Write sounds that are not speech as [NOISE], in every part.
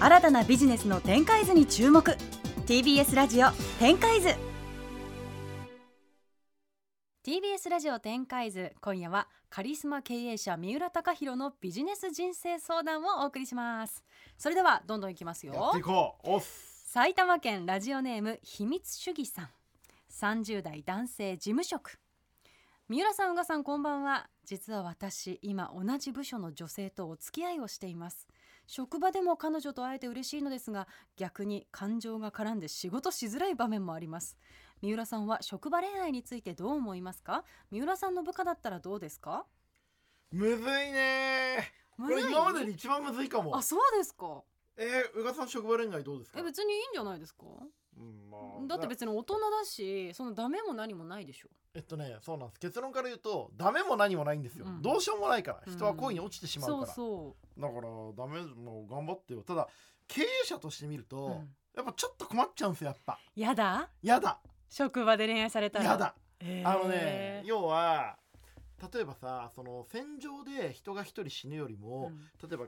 新たなビジネスの展開図に注目。TBS ラジオ展開図。TBS ラジオ展開図。今夜はカリスマ経営者三浦貴大のビジネス人生相談をお送りします。それではどんどんいきますよ。やっていこう。おっす。埼玉県ラジオネーム秘密主義さん。30代男性事務職。三浦さん宇賀さんこんばんは。実は私今同じ部署の女性とお付き合いをしています職場でも彼女と会えて嬉しいのですが逆に感情が絡んで仕事しづらい場面もあります。三浦さんは職場恋愛についてどう思いますか？三浦さんの部下だったらどうですか？むずいね。これ今までで一番むずいかも。あそうですか。えー、宇賀さん職場恋愛どうですか？え別にいいんじゃないですか？うんまあ。だって別に大人だしそのダメも何もないでしょえっとねそうなんです。結論から言うとダメも何もないんですよ、うん。どうしようもないから。うん。人は恋に落ちてしまうから、そだからダメもう頑張ってよ。ただ経営者として見ると、やっぱちょっと困っちゃうんですよやっぱ。やだ？やだ。職場で恋愛されたら。やだ。へーあのね要は例えばさその戦場で人が一人死ぬよりも、うん。例えば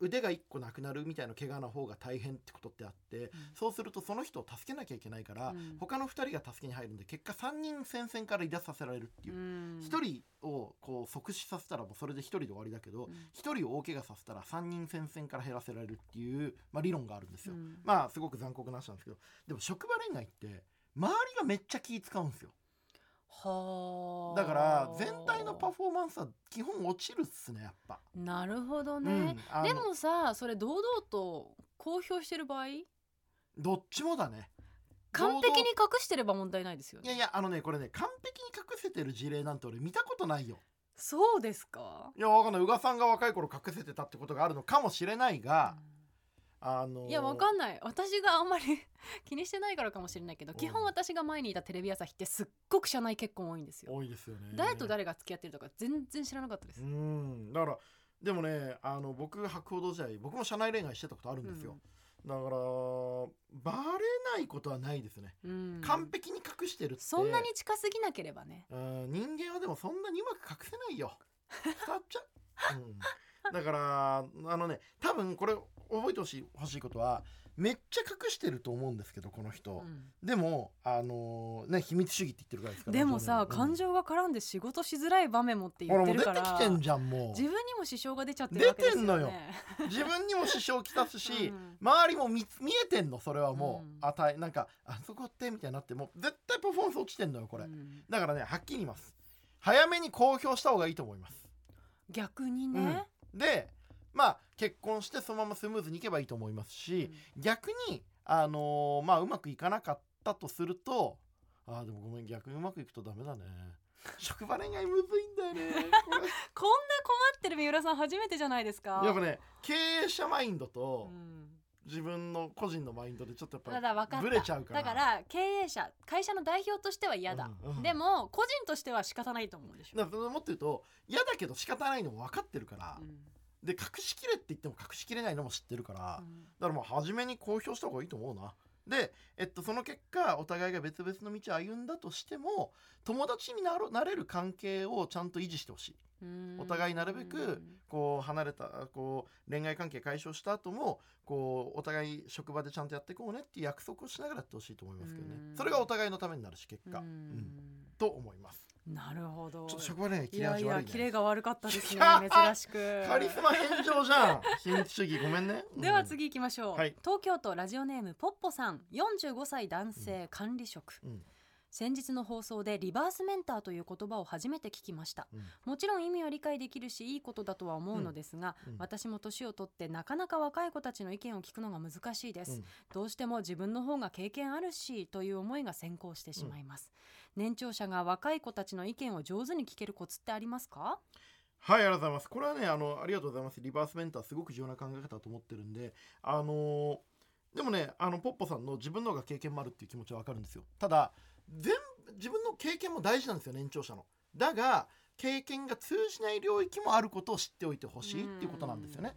腕が1個なくなるみたいな怪我の方が大変ってことってあって、そうするとその人を助けなきゃいけないから、うん。他の2人が助けに入るんで結果3人戦線から離脱させられるっていう。う、ん。1人をこう即死させたらもうそれで1人で終わりだけど、うん。1人を大怪我させたら3人戦線から減らせられるっていう、まあ、理論があるんですよ、うん。まあすごく残酷な話なんですけどでも職場恋愛って周りがめっちゃ気使うんですよはあ。だから全体のパフォーマンスは基本落ちるっすねやっぱ、なるほどね、うんでもさそれ堂々と公表してる場合？どっちもだね。完璧に隠してれば問題ないですよね。いやいやあのねこれね完璧に隠せてる事例なんて俺見たことないよ。そうですか、いやわかんない。宇賀さんが若い頃隠せてたってことがあるのかもしれないが、あのーいやわかんない。私があんまり [LAUGHS] 気にしてないからかもしれないけど、うん。基本私が前にいたテレビ朝日ってすっごく社内結婚多いんですよ、多いですよね。誰と誰が付き合ってるとか全然知らなかったです、うん。だからでもねあの僕博報堂時代僕も社内恋愛してたことあるんですよ、だからバレないことはないですね、うん。完璧に隠してるって。そんなに近すぎなければね。うん。人間はでもそんなにうまく隠せないよ。[LAUGHS] 伝わっちゃう、うん、だからあのね多分これ覚えてほしい欲しいことはめっちゃ隠してると思うんですけどこの人、うん。でもあのね秘密主義って言ってるぐらいですからでもさ、うん。感情が絡んで仕事しづらい場面もって言ってるからてきてんじゃんも自分にも支障が出ちゃってるわけですよね。出てんのよ。う自分にも支障をきたすし、うん。周りも見見えてんのそれはもう、うん。あたいなんかあそこってみたいになってもう絶対パフォーマンス落ちてんのよこれ、うん。だからねはっきり言います。早めに公表した方がいいと思います。逆にね、でまあ結婚してそのままスムーズにいけばいいと思いますし、逆にあのーまあうまくいかなかったとするとあーでもごめん逆にうまくいくとダメだね。[LAUGHS] 職場恋愛むずいんだよね [LAUGHS] こんな困ってる三浦さん初めてじゃないですか。やっぱね経営者マインドとうん。自分の個人のマインドでちょっとやっぱブレちゃうから。だから経営者会社の代表としては嫌だ、うん。うんでも個人としては仕方ないと思うでしょ、だからもっと言うと嫌だけど仕方ないのも分かってるから、うんで隠しきれって言っても隠しきれないのも知ってるから、うんだからもう初めに公表した方がいいと思うな。で、えっと、その結果お互いが別々の道を歩んだとしても友達になれる関係をちゃんと維持してほしい。うん。お互いなるべくこう離れたこう恋愛関係解消した後もこうお互い職場でちゃんとやっていこうねっていう約束をしながらやってほしいと思いますけどね。うん。それがお互いのためになるし結果、ううん。んと思います。なるほど。ちょっと職場恋愛い切れ味悪いが悪かったですね珍しく。カリスマ返上じゃん。秘密主義ごめんね、うん。では次行きましょう、はい。東京都ラジオネームポッポさん。45歳男性管理職、うん先日の放送でリバースメンターという言葉を初めて聞きました。うん。もちろん意味は理解できるしいいことだとは思うのですが、うん。うん。私も年を取ってなかなか若い子たちの意見を聞くのが難しいです、うん。どうしても自分の方が経験あるしという思いが先行してしまいます、年長者が若い子たちの意見を上手に聞けるコツってありますか？はいありがとうございます。これはねあのありがとうございます。リバースメンターすごく重要な考え方だと思ってるんであのーでもねあのポッポさんの自分の方が経験もあるっていう気持ちはわかるんですよ。ただ全部自分の経験も大事なんですよ年長者の。だが経験が通じない領域もあることを知っておいてほしいっていうことなんですよね。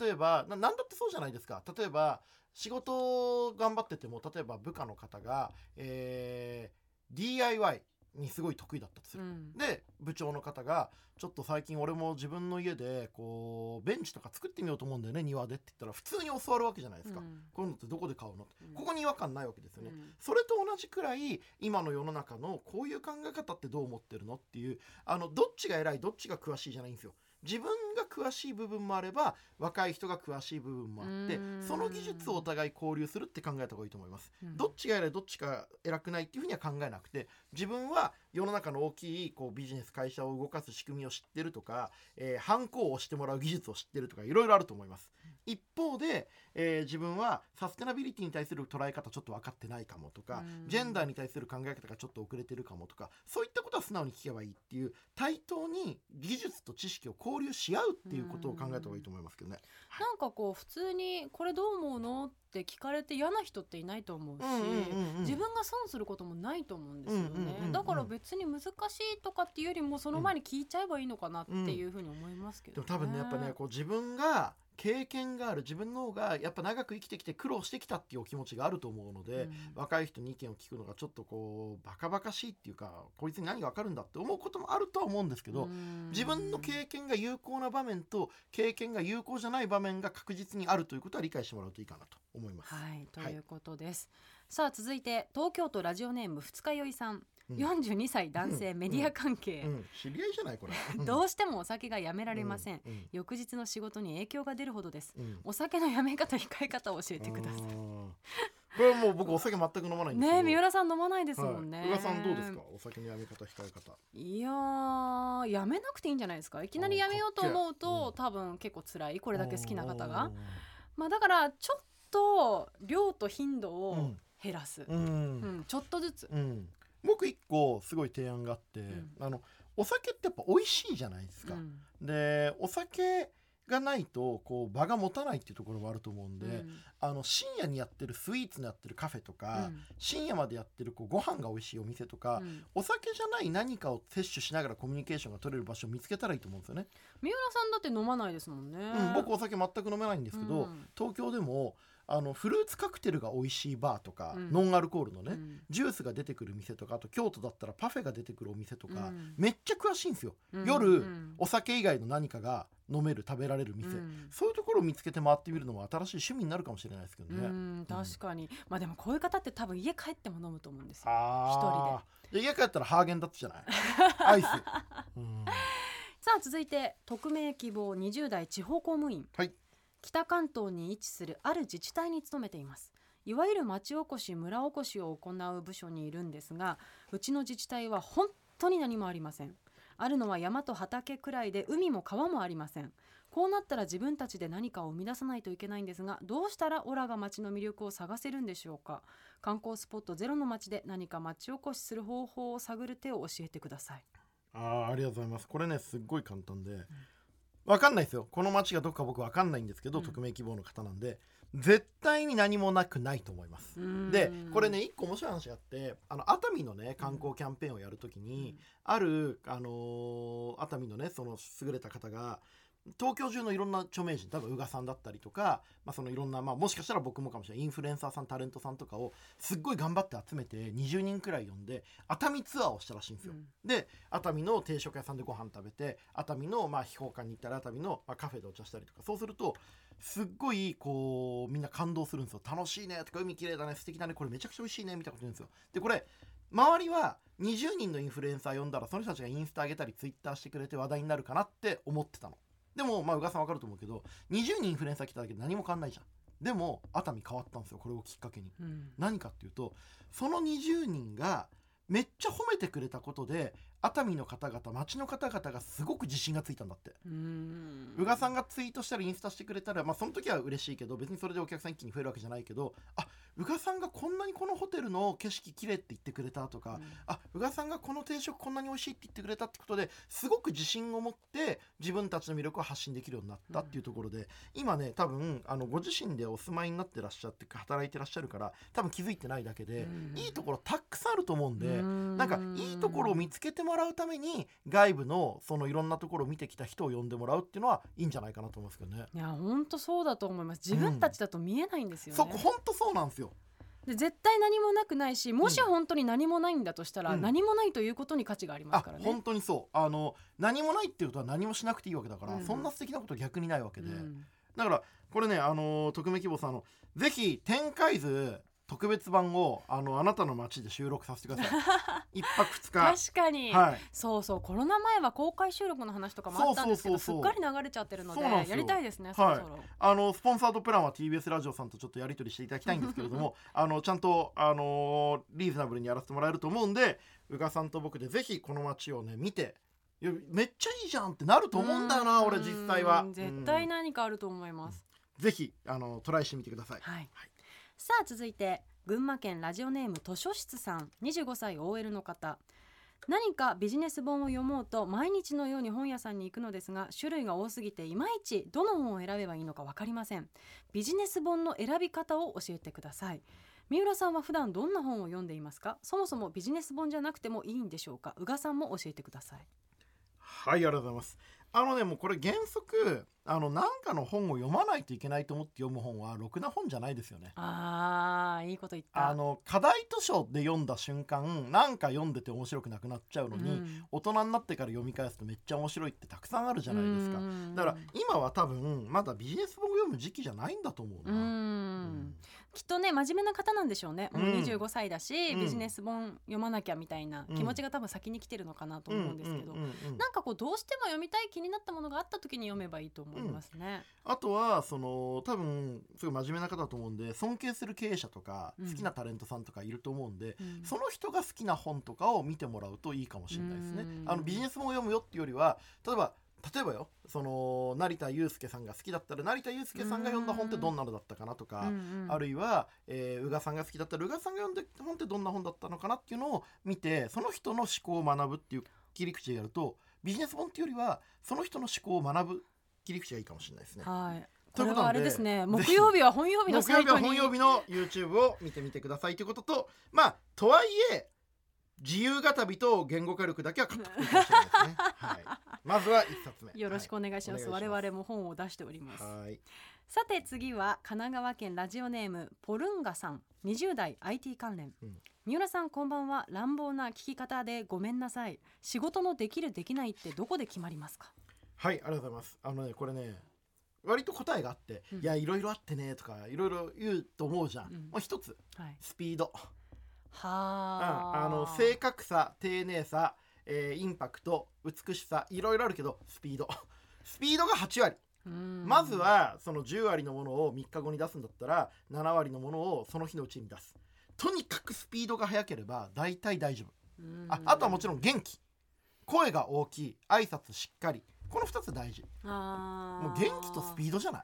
例えばな何だってそうじゃないですか。例えば仕事頑張ってても例えば部下の方が、えー DIY にすごい得意だったとする、うん。で部長の方が「ちょっと最近俺も自分の家でこうベンチとか作ってみようと思うんだよね庭で」って言ったら普通に教わるわけじゃないですか、うん。こういうのってどこで買うのって。うん。ここに違和感ないわけですよね、うん。それと同じくらい今の世の中のこういう考え方ってどう思ってるのっていうあのどっちが偉いどっちが詳しいじゃないんですよ自分が詳しい部分もあれば若い人が詳しい部分もあってうん。その技術をお互い交流するって考えた方がいいと思います。うん。どっちが偉いどっちが偉くないっていうふうには考えなくて自分は世の中の大きいこうビジネス会社を動かす仕組みを知ってるとか、えー、ハンコを押してもらう技術を知ってるとかいろいろあると思います一方で、えー自分はサステナビリティに対する捉え方ちょっと分かってないかもとかうん。ジェンダーに対する考え方がちょっと遅れてるかもとかそういったことは素直に聞けばいいっていう対等に技術と知識を交流し合うっていうことを考えた方がいいと思いますけどね。なんかこう普通にこれどう思うのって聞かれて嫌な人っていないと思うし、うんうんうんうん。自分が損することもないと思うんですよね、うんうんうんうんだから別に難しいとかっていうよりもその前に聞いちゃえばいいのかなっていうふうに思いますけど、でも多分ねやっぱねこう自分が経験がある自分の方がやっぱ長く生きてきて苦労してきたっていうお気持ちがあると思うので、うん。若い人に意見を聞くのがちょっとこうバカバカしいっていうかこいつに何が分かるんだって思うこともあるとは思うんですけど、うん。自分の経験が有効な場面と経験が有効じゃない場面が確実にあるということは理解してもらうといいかなと思います。はいとはい。いうことです、さあ続いて東京都ラジオネーム二日酔いさん42歳男性、うん。メディア関係、うん、知り合いじゃないこれ。[LAUGHS] どうしてもお酒がやめられません、うん。翌日の仕事に影響が出るほどです。うん。お酒のやめ方控え方を教えてください。うんこれはもう僕お酒全く飲まないんです。ねえ三浦さん飲まないですもんね、はい、さんどうですか？お酒のやめ方控え方。いやーやめなくていいんじゃないですか？いきなりやめようと思うおと、ーかっ多分結構辛い。これだけ好きな方が。まあだからちょっと量と頻度をうん。減らす、ううんん、ちょっとずつ、うん、僕一個すごい提案があって、ん。あのお酒ってやっぱ美味しいじゃないですか、うん。でお酒がないとこう場が持たないっていうところもあると思うんで、うん。あの深夜にやってるスイーツのやってるカフェとか、うん。深夜までやってるこうご飯が美味しいお店とか、うん。お酒じゃない何かを摂取しながらコミュニケーションが取れる場所を見つけたらいいと思うんですよね。三浦さんだって飲まないですもんね、うん、僕お酒全く飲めないんですけど、うん。東京でもあのフルーツカクテルが美味しいバーとか、うん。ノンアルコールのね、うん。ジュースが出てくる店とかあと京都だったらパフェが出てくるお店とか、うん。めっちゃ詳しいんですよ、うん。夜、うん。お酒以外の何かが飲める食べられる店、うん。そういうところを見つけて回ってみるのも新しい趣味になるかもしれないですけどね、うん。確かに、まあでもこういう方って多分家帰っても飲むと思うんですよ。あー。で。家帰ったらハーゲンダッツじゃない？[LAUGHS] アイス、うん。さあ続いて匿名希望20代地方公務員。はい北関東に位置するある自治体に勤めています。いわゆる町おこし村おこしを行う部署にいるんですがうちの自治体は本当に何もありません。あるのは山と畑くらいで海も川もありません。こうなったら自分たちで何かを生み出さないといけないんですがどうしたらオラが町の魅力を探せるんでしょうか。観光スポットゼロの町で何か町おこしする方法を探る手を教えてください。あーありがとうございます。これねすっごい簡単で、わかんないですよ。この町がどこか僕わかんないんですけど、うん。匿名希望の方なんで絶対に何もなくないと思います。でこれね一個面白い話があってあの熱海のね観光キャンペーンをやるときに、ある、あのー熱海のねその優れた方が東京中のいろんな著名人多分宇賀さんだったりとか、まあ、そのいろんな、まあ、もしかしたら僕もかもしれないインフルエンサーさんタレントさんとかをすっごい頑張って集めて20人くらい呼んで熱海ツアーをしたらしいんですよ。で熱海の定食屋さんでご飯食べて熱海のまあ秘宝館に行ったら熱海のまあカフェでお茶したりとかそうするとすっごいこうみんな感動するんですよ。楽しいねとか海綺麗だね素敵だねこれめちゃくちゃ美味しいねみたいなこと言うんですよ。でこれ周りは20人のインフルエンサー呼んだらその人たちがインスタ上げたりツイッターしてくれて話題になるかなって思ってたのでもまあ宇賀さん分かると思うけど20人インフルエンサー来ただけで何も変わんないじゃん。でも熱海変わったんですよこれをきっかけに。うん。何かっていうとその20人がめっちゃ褒めてくれたことで熱海の方々町の方々がすごく自信がついたんだって。宇賀さんがツイートしたりインスタしてくれたら、まあ、その時は嬉しいけど別にそれでお客さん一気に増えるわけじゃないけどあ宇賀さんがこんなにこのホテルの景色綺麗って言ってくれたとか、あ宇賀さんがこの定食こんなに美味しいって言ってくれたってことですごく自信を持って自分たちの魅力を発信できるようになったっていうところで、今ね多分あのご自身でお住まいになってらっしゃって働いてらっしゃるから多分気づいてないだけで、うん。いいところたくさんあると思うんで、うん。なんかいいところを見つけてもらうために外部のそのいろんなところを見てきた人を呼んでもらうっていうのはいいんじゃないかなと思いますけどね。いや本当そうだと思います。自分たちだと見えないんですよね、そこ本当そうなんですよ。で絶対何もなくないしもしうん本当に何もないんだとしたら、うん。何もないということに価値がありまあすからね。本当にそう。あの何もないっていうことは何もしなくていいわけだから、うん。そんな素敵なこと逆にないわけで、うん。だからこれねあの匿名希望さんあのぜひ展開図特別版をあのあなたの街で収録させてください。[LAUGHS] 一泊二日。確かに、はい。そうそう。コロナ前は公開収録の話とかもあったんですけどすっかり流れちゃってるのでやりたいですねそろそろ、あのスポンサードプランは TBS ラジオさんとちょっとやり取りしていただきたいんですけれどもあのちゃんと、あのリーズナブルにやらせてもらえると思うんで宇賀さんと僕でぜひこの街をね見てめっちゃいいじゃんってなると思うんだよな俺実際は。うん。絶対うん何かあると思います、ぜひあのトライしてみてください。はい、さあ続いて群馬県ラジオネーム図書室さん。25歳 OL の方。何かビジネス本を読もうと毎日のように本屋さんに行くのですが種類が多すぎていまいちどの本を選べばいいのか分かりません。ビジネス本の選び方を教えてください。三浦さんは普段どんな本を読んでいますか？そもそもビジネス本じゃなくてもいいんでしょうか？宇賀さんも教えてください。はいありがとうございます。あのねもうこれ原則あの何かの本を読まないといけないと思って読む本はろくな本じゃないですよね。あーいいこと言った。あの課題図書で読んだ瞬間なんか読んでて面白くなくなっちゃうのに、うん。大人になってから読み返すとめっちゃ面白いってたくさんあるじゃないですか。うん。だから今は多分まだビジネス本を読む時期じゃないんだと思ううな、んきっとね真面目な方なんでしょうね、もううん25歳だし、うん。ビジネス本読まなきゃみたいな気持ちが多分先に来てるのかなと思うんですけど、うんうんうんうんなんかこうどうしても読みたい気になったものがあった時に読めばいいと思いますね。あとはその多分すごい真面目な方だと思うんで尊敬する経営者とかうん好きなタレントさんとかいると思うんで、うん。その人が好きな本とかを見てもらうといいかもしれないですね。うん。あのビジネス本を読むよっていうよりは例えば例えばよその成田悠輔さんが好きだったら成田悠輔さんが読んだ本ってどんなのだったかなとか、あるいは、えー宇賀さんが好きだったら宇賀さんが読んで本ってどんな本だったのかなっていうのを見てその人の思考を学ぶっていう切り口でやるとビジネス本っていうよりはその人の思考を学ぶ切り口がいいかもしれないですね。はい。ということあれですね。木曜日は本曜日の木曜日はサイトに。本曜日の YouTube を見てみてくださいということとまあとはいえ自由語びと言語化力だけは獲得できるかもしれないですね。はい、まずは一冊目。よろしくお願いします。はい。我々も本を出しております。はい。さて次は神奈川県ラジオネームポルンガさん。20代 IT 関連、うん。三浦さんこんばんは。乱暴な聞き方でごめんなさい。仕事のできるできないってどこで決まりますか？はいありがとうございます。あのねこれね割と答えがあって、うん。いやいろいろあってねとかいろいろ言うと思うじゃん、うん。もう一つ。はい。スピード、はあ。あの正確さ丁寧さ、えーインパクト美しさいろいろあるけどスピード。[LAUGHS] スピードが8割。うん。まずはその10割のものを3日後に出すんだったら7割のものをその日のうちに出す。とにかくスピードが速ければ大体大丈夫。うん。ああとはもちろん元気。声が大きい。挨拶しっかり。この2つ大事。もう元気とスピードじゃない？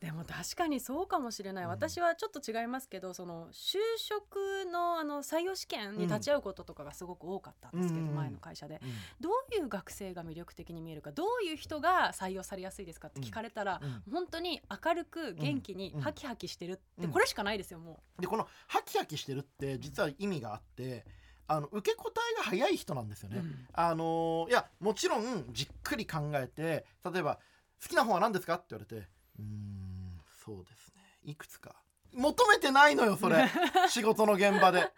でも確かにそうかもしれない、うん。私はちょっと違いますけどその就職のあの採用試験に立ち会うこととかがすごく多かったんですけど、うん前の会社で。どういう学生が魅力的に見えるかどういう人が採用されやすいですかって聞かれたら、うん本当に明るく元気にうんハキハキしてるって、うん。これしかないですよもでこのハキハキしてるって実は意味があってあの受け答えが早い人なんですよう、ね。あのーいやもちろんじっくり考えて例えば「好きな本は何ですか?」って言われて「うーんそうですね。いくつか」求めてないのよそれ。[LAUGHS] 仕事の現場で。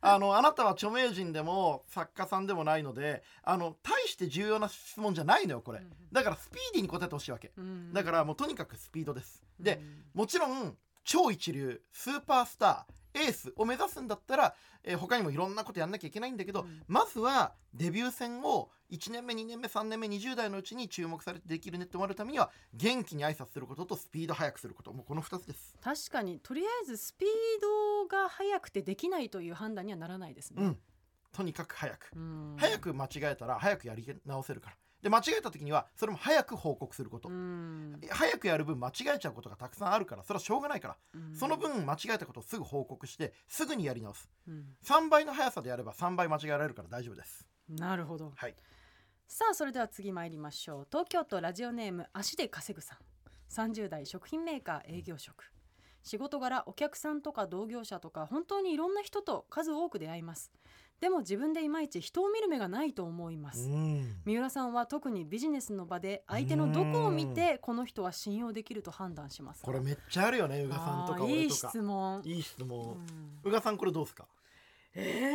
あのあなたは著名人でも作家さんでもないのであの大して重要な質問じゃないのよこれ。だからスピーディーに答えてほしいわけ。うん。だからもうとにかくスピードです。でうん。もちろん超一流スーパースターエースを目指すんだったら、えー他にもいろんなことやんなきゃいけないんだけど、うん。まずはデビュー戦を1年目2年目3年目20代のうちに注目されてできるねって思われるためには元気に挨拶することとスピード速くすること。もうこの2つです。確かにとりあえずスピードが速くてできないという判断にはならないですね、うん。とにかく早く。うん。早く間違えたら早くやり直せるからで間違えた時にはそれも早く報告すること、うん。早くやる分間違えちゃうことがたくさんあるからそれはしょうがないから、うん。その分間違えたことをすぐ報告してすぐにやり直す。うん。3倍の速さでやれば3倍間違えられるから大丈夫です。なるほど。はい。さあそれでは次参りましょう。東京都ラジオネーム足で稼ぐさん。30代食品メーカー営業職。仕事柄お客さんとか同業者とか本当にいろんな人と数多く出会いますでも自分でいまいち人を見る目がないと思います。うん。三浦さんは特にビジネスの場で相手のどこを見てこの人は信用できると判断します。かこれめっちゃあるよね宇賀さんとかいい質問。いい質う問ん。宇賀さんこれどうですか？え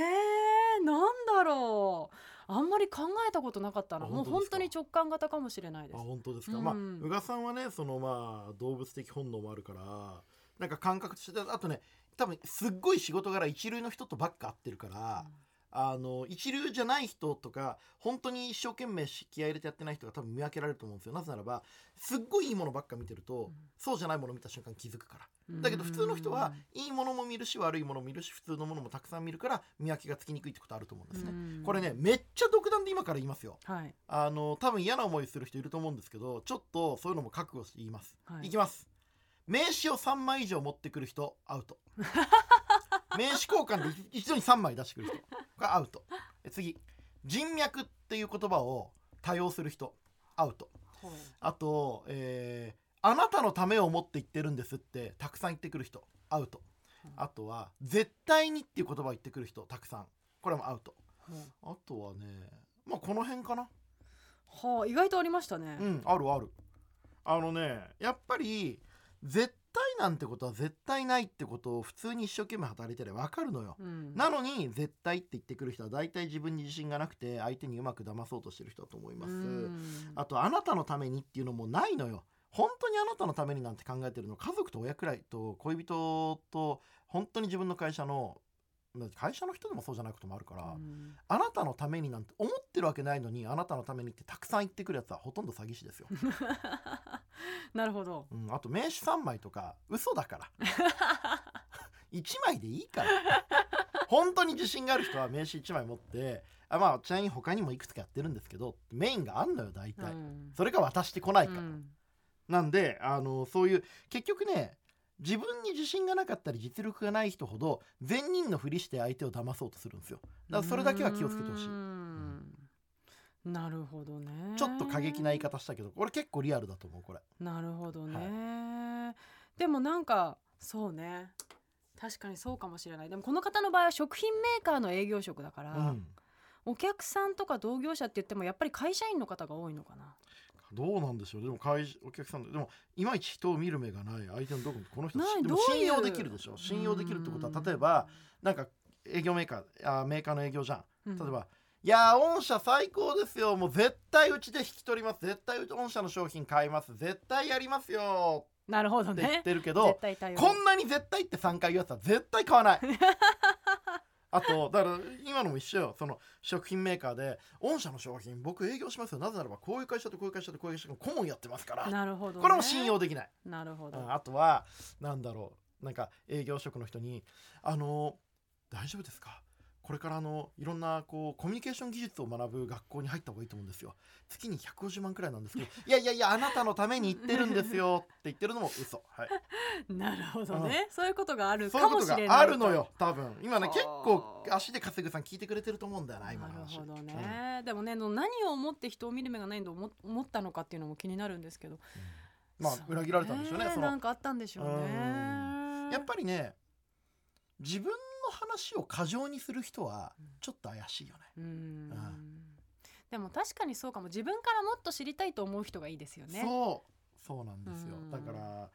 ー、なんだろう。あんまり考えたことなかったな。あもう本本当に直感型かもしれないです。あ本当ですか、うん。まあ宇賀さんはねそのまあ動物的本能もあるからなんか感覚としてあとね多分すっごい仕事柄一流の人とばっか会ってるから、あの一流じゃない人とか本当に一生懸命気合い入れてやってない人が多分見分けられると思うんですよ。なぜならばすっごいいいものばっか見てると、うん。そうじゃないもの見た瞬間気づくから。うん。だけど普通の人はいいものも見るし悪いものも見るし普通のものもたくさん見るから見分けがつきにくいってことあると思うんですね、うん。これねめっちゃ独断で今から言いますよ。はい。あの多分嫌な思いする人いると思うんですけどちょっとそういうのも覚悟して言います、はい。い、きます。名刺を3枚以上持ってくる人アウト。[LAUGHS] 名刺交換で一一度に3枚出してくる人これアウト。え次。人脈っていう言葉を多用する人。アウト。あと、えーあなたのためを思って言ってるんですってたくさん言ってくる人。アウト。あとは絶対にっていう言葉を言ってくる人たくさん。これもアウト。あとはねまあこの辺かな。はあ意外とありましたね、うんあるある。あのねやっぱり絶対なんてことは絶対ないってことを普通に一生懸命働いてれば分かるのよ、うん。なのに絶対って言ってくる人は大体自分に自信がなくて相手にうまく騙そうとしてる人だと思います、うん。あとあなたのためにっていうのもないのよ。本当にあなたのためになんて考えてるの。家族と親くらいと恋人と本当に自分の会社のまあ会社の人でもそうじゃないこともあるから、うん。あなたのためになんて思ってるわけないのにあなたのためにってたくさん言ってくるやつはほとんど詐欺師ですよ、[LAUGHS] なるほど。うん、あと名刺3枚とか嘘だから。[LAUGHS] 1枚でいいから。本当に自信がある人は名刺1枚持ってあまあちなみに他にもいくつかやってるんですけどメインがあんのよ大体、うん。それが渡してこないから、うん。なんであのそういう結局ね自分に自信がなかったり実力がない人ほど善人のふりして相手を騙そうとするんですよ。だからそれだけは気をつけてほしい。うん。なるほどね。ちょっと過激な言い方したけどこれ結構リアルだと思うこれ。なるほどね、でもなんかそうね。確かにそうかもしれない。でもこの方の場合は食品メーカーの営業職だから、うん。お客さんとか同業者って言ってもやっぱり会社員の方が多いのかなどうなんでしょうでも会お客さんでもいまいち人を見る目がない。相手のどここの人でも信用できるでしょ信用できるってことは例えばなんか営業メーカーあメーカーの営業じゃん。うん。例えば、いやー御社最高ですよ。もう絶対うちで引き取ります。絶対御社の商品買います。絶対やりますよ。なるほどって言ねってるけど、こんなに絶対って3回言うやつは絶対買わないあとだから今のも一緒よ。その食品メーカーで御社の商品僕営業しますよ。なぜならばこういう会社とこういう会社とこういう会社の顧問やってますからなるほど、ね、これも信用できない、なるほど、うんあとはなんだろう。なんか営業職の人にあの大丈夫ですか？これからあのいろんなこうコミュニケーション技術を学ぶ学校に入った方がいいと思うんですよ。月に150万くらいなんですけど [LAUGHS] いやいやいやあなたのために言ってるんですよって言ってるのも嘘。はい。[LAUGHS] なるほどね、そういうことがあるそういうこと。かもしれないがあるのよ多分。今ねはあ結構足で稼ぐさん聞いてくれてると思うんだよな今なるの話ほどね、でもね何を思って人を見る目がないと思思ったのかっていうのも気になるんですけど。うん。まあ裏切られたんでしょうねその。なんかあったんでしょうね。やっぱりね自分の話を過剰にする人はちょっと怪しいよね。うん。うん。でも確かにそうかも。自分からもっと知りたいと思う人がいいですよね。そう。そうなんですよ。うん。だから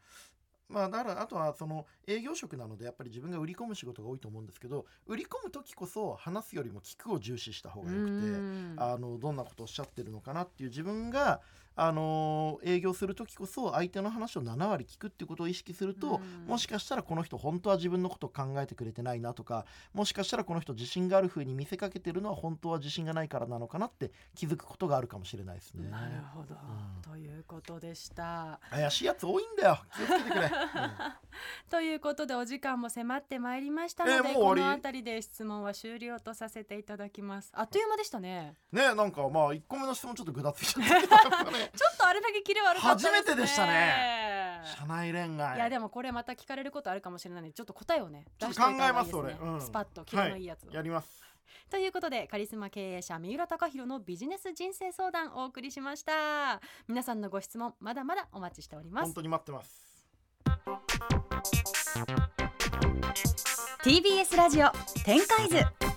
まあだからあとはその営業職なのでやっぱり自分が売り込む仕事が多いと思うんですけど売り込む時こそ話すよりも聞くを重視した方がよくてうん。あのどんなことをおっしゃってるのかなっていう自分があのー営業する時こそ相手の話を7割聞くっていうことを意識すると、うん。もしかしたらこの人本当は自分のことを考えてくれてないなとかもしかしたらこの人自信がある風に見せかけてるのは本当は自信がないからなのかなって気づくことがあるかもしれないですね。なるほど、うん。ということでした。怪しいやつ多いんだよ。気をつけてくれ、[LAUGHS] ということでお時間も迫ってまいりましたので、えーもう終わり。この辺りで質問は終了とさせていただきます。あっという間でしたね。うんねなんかまあ1個目の質問ちょっとぐだついちゃったけどっとあれだけキレ悪かったですね。初めてでした社内恋愛。いやでもこれまた聞かれることあるかもしれないのでちょっと答えをねちょっと考えますそれ。うん。スパッとキレのいいやつを、やりますということでカリスマ経営者三浦貴大のビジネス人生相談をお送りしました。皆さんのご質問まだまだお待ちしております。本当に待ってます。TBS ラジオ展開図